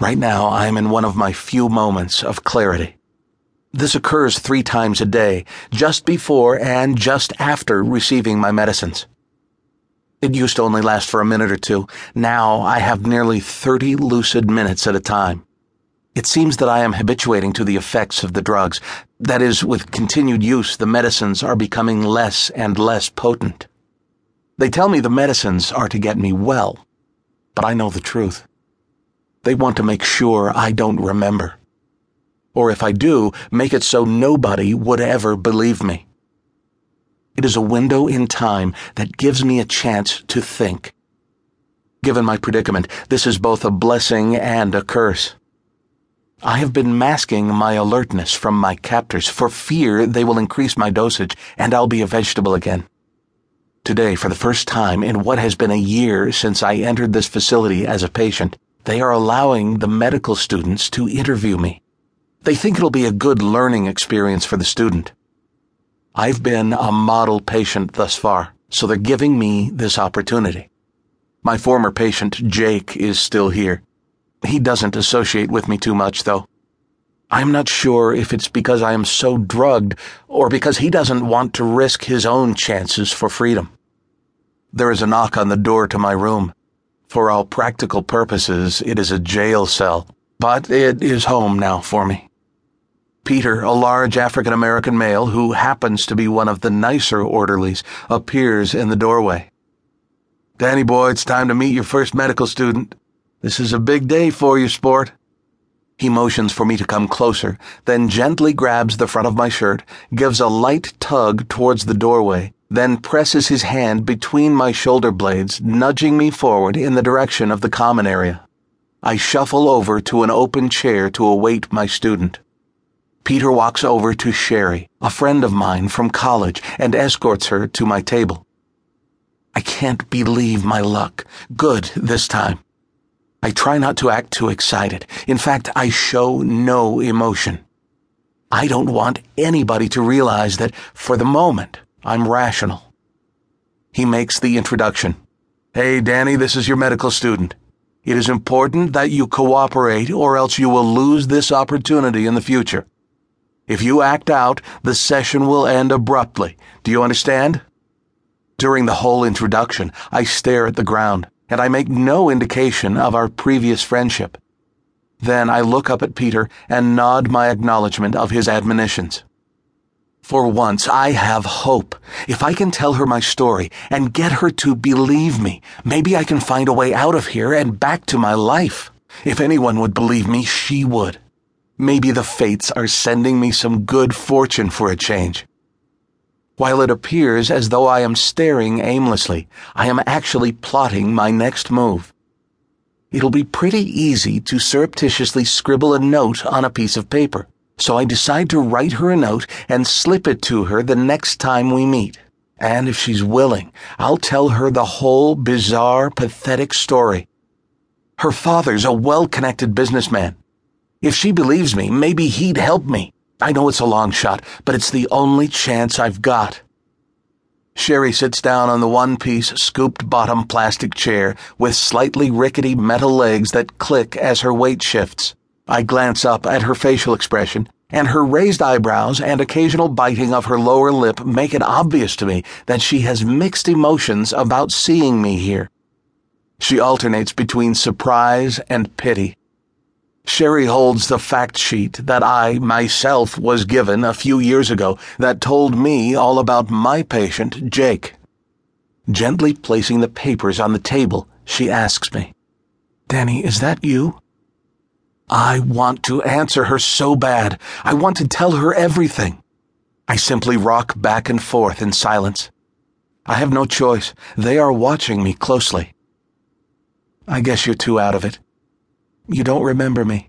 Right now, I am in one of my few moments of clarity. This occurs three times a day, just before and just after receiving my medicines. It used to only last for a minute or two. Now I have nearly 30 lucid minutes at a time. It seems that I am habituating to the effects of the drugs. That is, with continued use, the medicines are becoming less and less potent. They tell me the medicines are to get me well, but I know the truth. They want to make sure I don't remember. Or if I do, make it so nobody would ever believe me. It is a window in time that gives me a chance to think. Given my predicament, this is both a blessing and a curse. I have been masking my alertness from my captors for fear they will increase my dosage and I'll be a vegetable again. Today, for the first time in what has been a year since I entered this facility as a patient, they are allowing the medical students to interview me. They think it'll be a good learning experience for the student. I've been a model patient thus far, so they're giving me this opportunity. My former patient, Jake, is still here. He doesn't associate with me too much, though. I'm not sure if it's because I am so drugged or because he doesn't want to risk his own chances for freedom. There is a knock on the door to my room. For all practical purposes, it is a jail cell, but it is home now for me. Peter, a large African American male who happens to be one of the nicer orderlies, appears in the doorway. Danny boy, it's time to meet your first medical student. This is a big day for you, sport. He motions for me to come closer, then gently grabs the front of my shirt, gives a light tug towards the doorway, then presses his hand between my shoulder blades, nudging me forward in the direction of the common area. I shuffle over to an open chair to await my student. Peter walks over to Sherry, a friend of mine from college, and escorts her to my table. I can't believe my luck. Good this time. I try not to act too excited. In fact, I show no emotion. I don't want anybody to realize that, for the moment, I'm rational. He makes the introduction. Hey, Danny, this is your medical student. It is important that you cooperate or else you will lose this opportunity in the future. If you act out, the session will end abruptly. Do you understand? During the whole introduction, I stare at the ground and I make no indication of our previous friendship. Then I look up at Peter and nod my acknowledgement of his admonitions. For once, I have hope. If I can tell her my story and get her to believe me, maybe I can find a way out of here and back to my life. If anyone would believe me, she would. Maybe the fates are sending me some good fortune for a change. While it appears as though I am staring aimlessly, I am actually plotting my next move. It'll be pretty easy to surreptitiously scribble a note on a piece of paper, so I decide to write her a note and slip it to her the next time we meet. And if she's willing, I'll tell her the whole bizarre, pathetic story. Her father's a well connected businessman. If she believes me, maybe he'd help me. I know it's a long shot, but it's the only chance I've got. Sherry sits down on the one piece, scooped bottom plastic chair with slightly rickety metal legs that click as her weight shifts. I glance up at her facial expression, and her raised eyebrows and occasional biting of her lower lip make it obvious to me that she has mixed emotions about seeing me here. She alternates between surprise and pity. Sherry holds the fact sheet that I myself was given a few years ago that told me all about my patient, Jake. Gently placing the papers on the table, she asks me, Danny, is that you? I want to answer her so bad. I want to tell her everything. I simply rock back and forth in silence. I have no choice. They are watching me closely. I guess you're too out of it. You don't remember me.